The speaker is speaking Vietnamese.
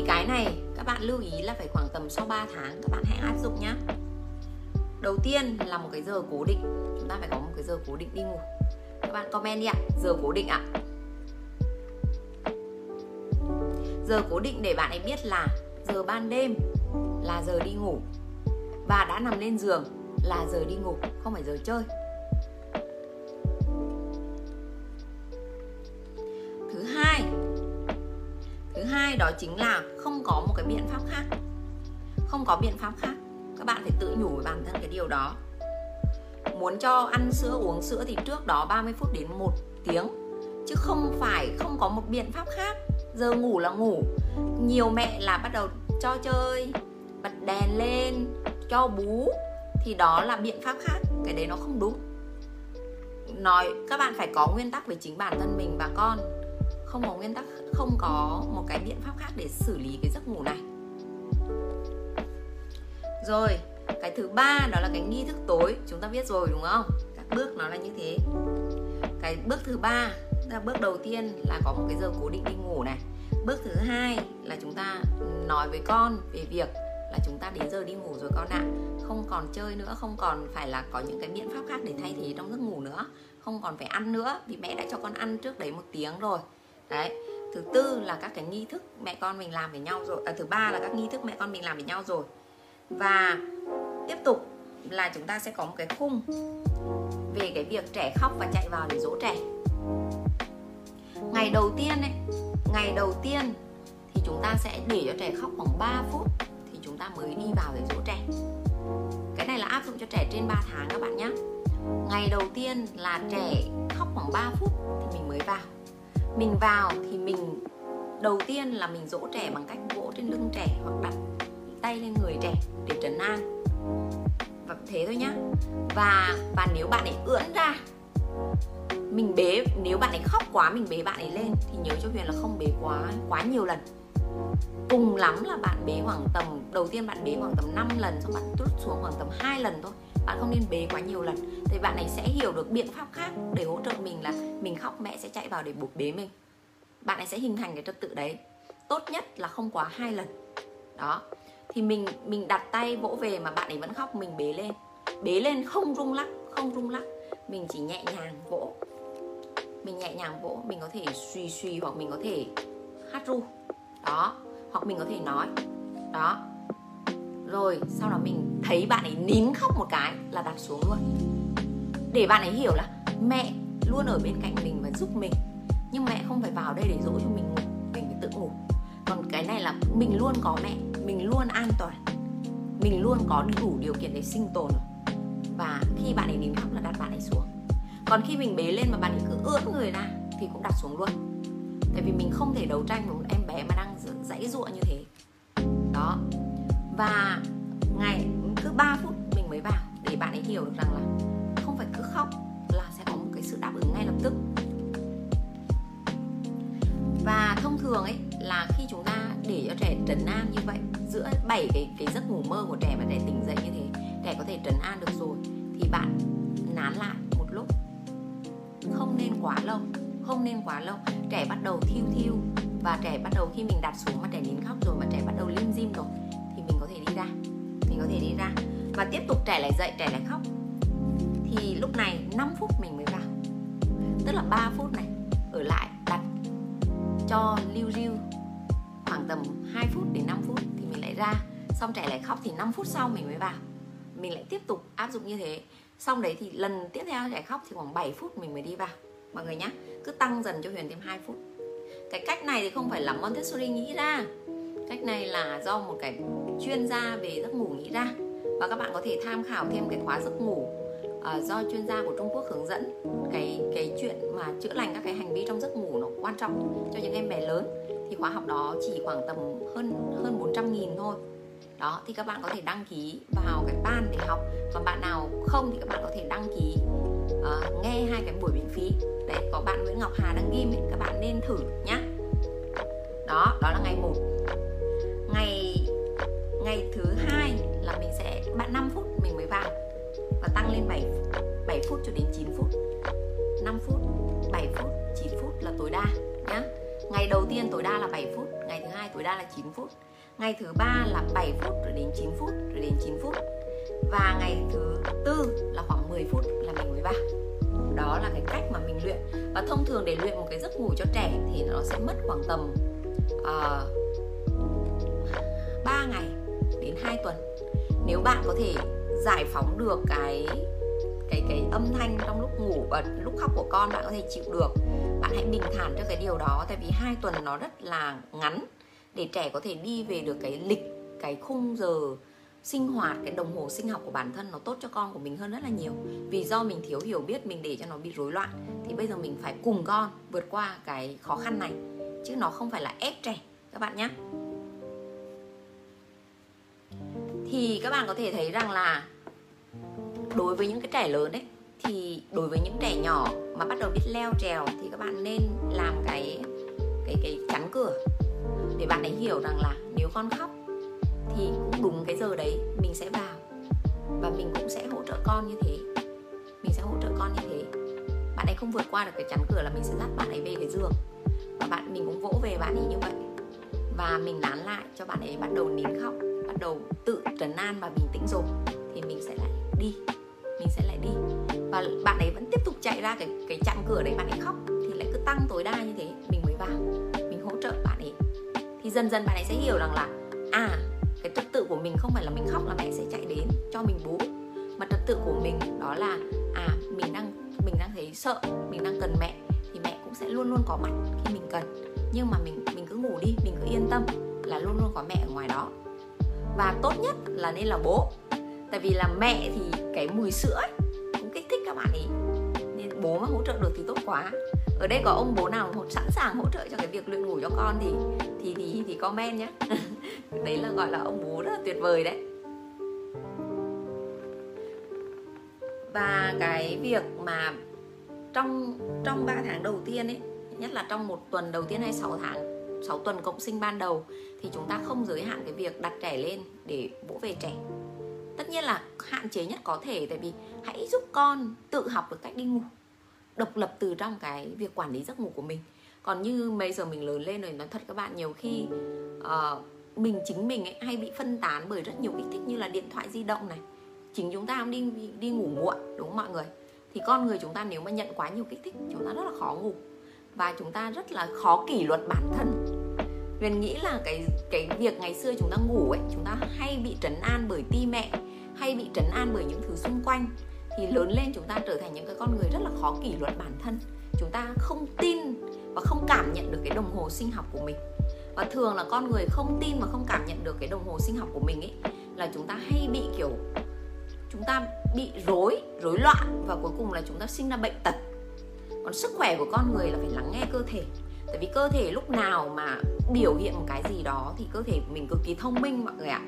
thì cái này, các bạn lưu ý là phải khoảng tầm sau 3 tháng các bạn hãy áp dụng nhé đầu tiên là một cái giờ cố định. Chúng ta phải có một cái giờ cố định đi ngủ. Các bạn comment đi ạ. Giờ cố định ạ. Giờ cố định để bạn ấy biết là giờ ban đêm là giờ đi ngủ. Và đã nằm lên giường là giờ đi ngủ, không phải giờ chơi. Đó chính là không có một cái biện pháp khác. Không có biện pháp khác. Các bạn phải tự nhủ với bản thân cái điều đó. Muốn cho ăn sữa, uống sữa thì trước đó 30 phút đến một tiếng. Chứ không phải không có một biện pháp khác. Giờ ngủ là ngủ. Nhiều mẹ là bắt đầu cho chơi, bật đèn lên, cho bú. Thì đó là biện pháp khác. Cái đấy nó không đúng. Nói các bạn phải có nguyên tắc về chính bản thân mình và con không có nguyên tắc, không có một cái biện pháp khác để xử lý cái giấc ngủ này. Rồi, cái thứ ba đó là cái nghi thức tối, chúng ta biết rồi đúng không? Các bước nó là như thế. Cái bước thứ ba là bước đầu tiên là có một cái giờ cố định đi ngủ này. Bước thứ hai là chúng ta nói với con về việc là chúng ta đến giờ đi ngủ rồi con ạ. Không còn chơi nữa, không còn phải là có những cái biện pháp khác để thay thế trong giấc ngủ nữa. Không còn phải ăn nữa, vì mẹ đã cho con ăn trước đấy một tiếng rồi đấy thứ tư là các cái nghi thức mẹ con mình làm với nhau rồi à, thứ ba là các nghi thức mẹ con mình làm với nhau rồi. Và tiếp tục là chúng ta sẽ có một cái khung về cái việc trẻ khóc và chạy vào để dỗ trẻ. Ngày đầu tiên ấy ngày đầu tiên thì chúng ta sẽ để cho trẻ khóc khoảng 3 phút thì chúng ta mới đi vào để dỗ trẻ. Cái này là áp dụng cho trẻ trên 3 tháng các bạn nhé ngày đầu tiên là trẻ khóc khoảng 3 phút thì mình mới vào mình vào thì mình, đầu tiên là mình dỗ trẻ bằng cách vỗ trên lưng trẻ hoặc đặt tay lên người trẻ để trấn an. Và thế thôi nhá. Và và nếu bạn ấy ưỡn ra, mình bế, nếu bạn ấy khóc quá, mình bế bạn ấy lên thì nhớ cho huyền là không bế quá quá nhiều lần. Cùng lắm là bạn bế khoảng tầm, đầu tiên bạn bế khoảng tầm 5 lần, xong bạn rút xuống khoảng tầm 2 lần thôi bạn không nên bế quá nhiều lần. Thì bạn ấy sẽ hiểu được biện pháp khác để hỗ trợ mình là mình khóc, mẹ sẽ chạy vào để buộc bế mình. Bạn ấy sẽ hình thành cái trật tự đấy. Tốt nhất là không quá hai lần. Đó. Thì mình mình đặt tay vỗ về mà bạn ấy vẫn khóc, mình bế lên. Bế lên không rung lắc, không rung lắc. Mình chỉ nhẹ nhàng vỗ. Mình nhẹ nhàng vỗ, mình có thể suy suy hoặc mình có thể hát ru. Đó. Hoặc mình có thể nói. Đó rồi, sau đó mình thấy bạn ấy nín khóc một cái là đặt xuống luôn. Để bạn ấy hiểu là mẹ luôn ở bên cạnh mình và giúp mình. Nhưng mẹ không phải vào đây để dỗ cho mình ngủ, mình phải tự ngủ. Còn cái này là mình luôn có mẹ, mình luôn an toàn. Mình luôn có đủ điều kiện để sinh tồn. Và khi bạn ấy nín khóc là đặt bạn ấy xuống. Còn khi mình bế lên mà bạn ấy cứ ưỡn người ra thì cũng đặt xuống luôn. Tại vì mình không thể đấu tranh với một em bé mà đang dãy ruộng như thế. Đó và ngày cứ 3 phút mình mới vào để bạn ấy hiểu được rằng là không phải cứ khóc là sẽ có một cái sự đáp ứng ngay lập tức. Và thông thường ấy là khi chúng ta để cho trẻ trấn an như vậy, giữa bảy cái cái giấc ngủ mơ của trẻ và trẻ tỉnh dậy như thế, trẻ có thể trấn an được rồi, thì bạn nán lại một lúc. Không nên quá lâu, không nên quá lâu. Trẻ bắt đầu thiêu thiêu và trẻ bắt đầu khi mình đặt xuống mà trẻ nín khóc rồi mà trẻ bắt đầu lim dim rồi có thể đi ra. Và tiếp tục trẻ lại dậy, trẻ lại khóc. Thì lúc này 5 phút mình mới vào. Tức là 3 phút này, ở lại đặt cho lưu riu khoảng tầm 2 phút đến 5 phút thì mình lại ra. Xong trẻ lại khóc thì 5 phút sau mình mới vào. Mình lại tiếp tục áp dụng như thế. Xong đấy thì lần tiếp theo trẻ khóc thì khoảng 7 phút mình mới đi vào. Mọi người nhé cứ tăng dần cho huyền thêm 2 phút. Cái cách này thì không phải là Montessori nghĩ ra. Cách này là do một cái chuyên gia về giấc ngủ nghĩ ra. Và các bạn có thể tham khảo thêm cái khóa giấc ngủ uh, do chuyên gia của Trung Quốc hướng dẫn. Cái cái chuyện mà chữa lành các cái hành vi trong giấc ngủ nó quan trọng cho những em bé lớn. Thì khóa học đó chỉ khoảng tầm hơn hơn 400 nghìn thôi. Đó thì các bạn có thể đăng ký vào cái ban để học. Còn bạn nào không thì các bạn có thể đăng ký uh, nghe hai cái buổi miễn phí. Đấy có bạn Nguyễn Ngọc Hà đang ghim ấy các bạn nên thử nhá. Đó đó là ngày một. Cho đến 9 phút. 5 phút 7 phút 9 phút là tối đa nhá. Ngày đầu tiên tối đa là 7 phút ngày thứ hai tối đa là 9 phút ngày thứ ba là 7 phút rồi đến 9 phút rồi đến 9 phút. Và ngày thứ tư là khoảng 10 phút là mình mới vào. Đó là cái cách mà mình luyện. Và thông thường để luyện một cái giấc ngủ cho trẻ thì nó sẽ mất khoảng tầm ờ, uh, 3 ngày đến 2 tuần. Nếu bạn có thể giải phóng được cái cái cái âm thanh trong lúc ngủ và lúc khóc của con bạn có thể chịu được. Bạn hãy bình thản cho cái điều đó, tại vì hai tuần nó rất là ngắn để trẻ có thể đi về được cái lịch, cái khung giờ sinh hoạt, cái đồng hồ sinh học của bản thân nó tốt cho con của mình hơn rất là nhiều. Vì do mình thiếu hiểu biết, mình để cho nó bị rối loạn, thì bây giờ mình phải cùng con vượt qua cái khó khăn này, chứ nó không phải là ép trẻ. Các bạn nhé thì các bạn có thể thấy rằng là đối với những cái trẻ lớn đấy thì đối với những trẻ nhỏ mà bắt đầu biết leo trèo thì các bạn nên làm cái cái cái chắn cửa. Để bạn ấy hiểu rằng là nếu con khóc thì cũng đúng cái giờ đấy mình sẽ vào và mình cũng sẽ hỗ trợ con như thế. Mình sẽ hỗ trợ con như thế. Bạn ấy không vượt qua được cái chắn cửa là mình sẽ dắt bạn ấy về cái giường. Và bạn, mình cũng vỗ về bạn ấy như vậy. Và mình nán lại cho bạn ấy bắt đầu nín khóc, bắt đầu tự trấn an và bình tĩnh rồi thì mình sẽ lại đi bạn ấy vẫn tiếp tục chạy ra cái cái chặn cửa đấy bạn ấy khóc thì lại cứ tăng tối đa như thế mình mới vào mình hỗ trợ bạn ấy. Thì dần dần bạn ấy sẽ hiểu rằng là à cái trật tự của mình không phải là mình khóc là mẹ sẽ chạy đến cho mình bú mà trật tự của mình đó là à mình đang mình đang thấy sợ mình đang cần mẹ thì mẹ cũng sẽ luôn luôn có mặt khi mình cần. Nhưng mà mình mình cứ ngủ đi mình cứ yên tâm là luôn luôn có mẹ ở ngoài đó. Và tốt nhất là nên là bố tại vì là mẹ thì cái mùi sữa ấy, bạn ấy nên bố mà hỗ trợ được thì tốt quá. Ở đây có ông bố nào sẵn sàng hỗ trợ cho cái việc luyện ngủ cho con thì thì thì thì comment nhé đấy là gọi là ông bố rất là tuyệt vời đấy. Và cái việc mà trong trong 3 tháng đầu tiên ấy, nhất là trong một tuần đầu tiên hay 6 tháng 6 tuần cộng sinh ban đầu, thì chúng ta không giới hạn cái việc đặt trẻ lên để vỗ về trẻ tất nhiên là hạn chế nhất có thể tại vì hãy giúp con tự học được cách đi ngủ độc lập từ trong cái việc quản lý giấc ngủ của mình. Còn như bây giờ mình lớn lên rồi nói thật các bạn nhiều khi uh, mình chính mình ấy hay bị phân tán bởi rất nhiều kích thích như là điện thoại di động này chính chúng ta cũng đi đi ngủ muộn đúng không mọi người? Thì con người chúng ta nếu mà nhận quá nhiều kích thích chúng ta rất là khó ngủ và chúng ta rất là khó kỷ luật bản thân. Huyền nghĩ là cái cái việc ngày xưa chúng ta ngủ ấy chúng ta hay bị trấn an bởi ti mẹ hay bị trấn an bởi những thứ xung quanh thì lớn lên chúng ta trở thành những cái con người rất là khó kỷ luật bản thân. Chúng ta không tin và không cảm nhận được cái đồng hồ sinh học của mình. Và thường là con người không tin và không cảm nhận được cái đồng hồ sinh học của mình ấy, là chúng ta hay bị kiểu chúng ta bị rối rối loạn và cuối cùng là chúng ta sinh ra bệnh tật. Còn sức khỏe của con người là phải lắng nghe cơ thể. Tại vì cơ thể lúc nào mà biểu hiện một cái gì đó thì cơ thể của mình cực kỳ thông minh, mọi người ạ.